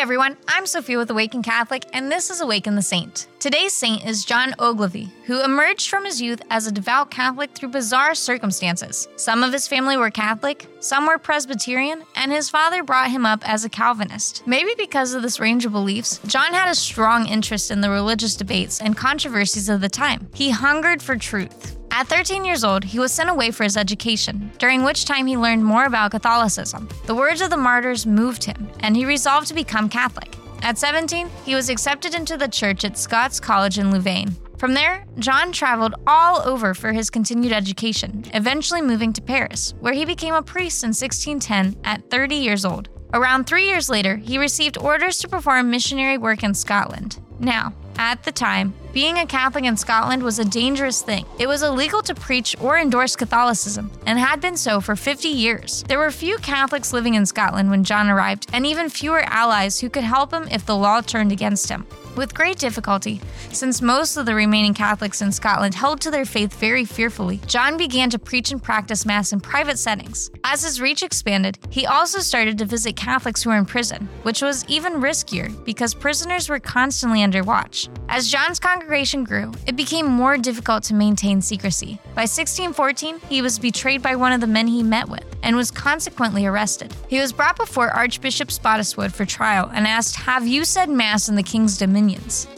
everyone, I'm Sophia with Awaken Catholic, and this is Awaken the Saint. Today's saint is John Ogilvie, who emerged from his youth as a devout Catholic through bizarre circumstances. Some of his family were Catholic, some were Presbyterian, and his father brought him up as a Calvinist. Maybe because of this range of beliefs, John had a strong interest in the religious debates and controversies of the time. He hungered for truth. At 13 years old, he was sent away for his education, during which time he learned more about Catholicism. The words of the martyrs moved him, and he resolved to become Catholic. At 17, he was accepted into the church at Scots College in Louvain. From there, John traveled all over for his continued education, eventually moving to Paris, where he became a priest in 1610 at 30 years old. Around three years later, he received orders to perform missionary work in Scotland. Now, at the time, being a Catholic in Scotland was a dangerous thing. It was illegal to preach or endorse Catholicism, and had been so for 50 years. There were few Catholics living in Scotland when John arrived, and even fewer allies who could help him if the law turned against him. With great difficulty, since most of the remaining Catholics in Scotland held to their faith very fearfully, John began to preach and practice Mass in private settings. As his reach expanded, he also started to visit Catholics who were in prison, which was even riskier because prisoners were constantly under watch. As John's congregation grew, it became more difficult to maintain secrecy. By 1614, he was betrayed by one of the men he met with and was consequently arrested. He was brought before Archbishop Spottiswoode for trial and asked, Have you said Mass in the King's dominions?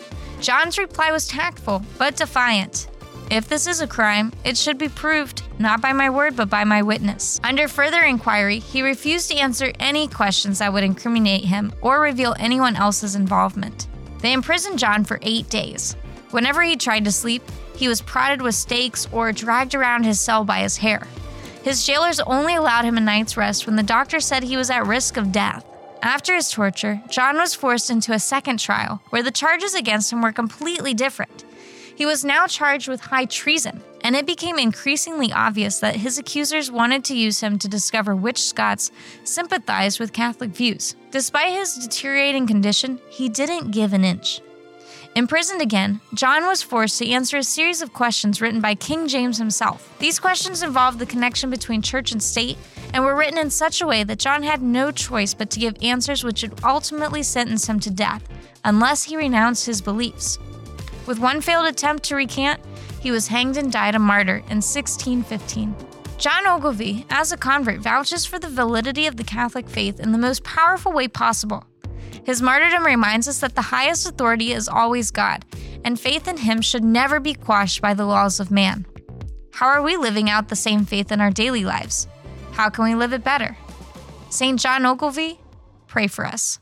John's reply was tactful, but defiant. If this is a crime, it should be proved, not by my word, but by my witness. Under further inquiry, he refused to answer any questions that would incriminate him or reveal anyone else's involvement. They imprisoned John for eight days. Whenever he tried to sleep, he was prodded with stakes or dragged around his cell by his hair. His jailers only allowed him a night's rest when the doctor said he was at risk of death. After his torture, John was forced into a second trial, where the charges against him were completely different. He was now charged with high treason, and it became increasingly obvious that his accusers wanted to use him to discover which Scots sympathized with Catholic views. Despite his deteriorating condition, he didn't give an inch. Imprisoned again, John was forced to answer a series of questions written by King James himself. These questions involved the connection between church and state and were written in such a way that John had no choice but to give answers which would ultimately sentence him to death, unless he renounced his beliefs. With one failed attempt to recant, he was hanged and died a martyr in 1615. John Ogilvie, as a convert, vouches for the validity of the Catholic faith in the most powerful way possible. His martyrdom reminds us that the highest authority is always God, and faith in Him should never be quashed by the laws of man. How are we living out the same faith in our daily lives? How can we live it better? St. John Ogilvie, pray for us.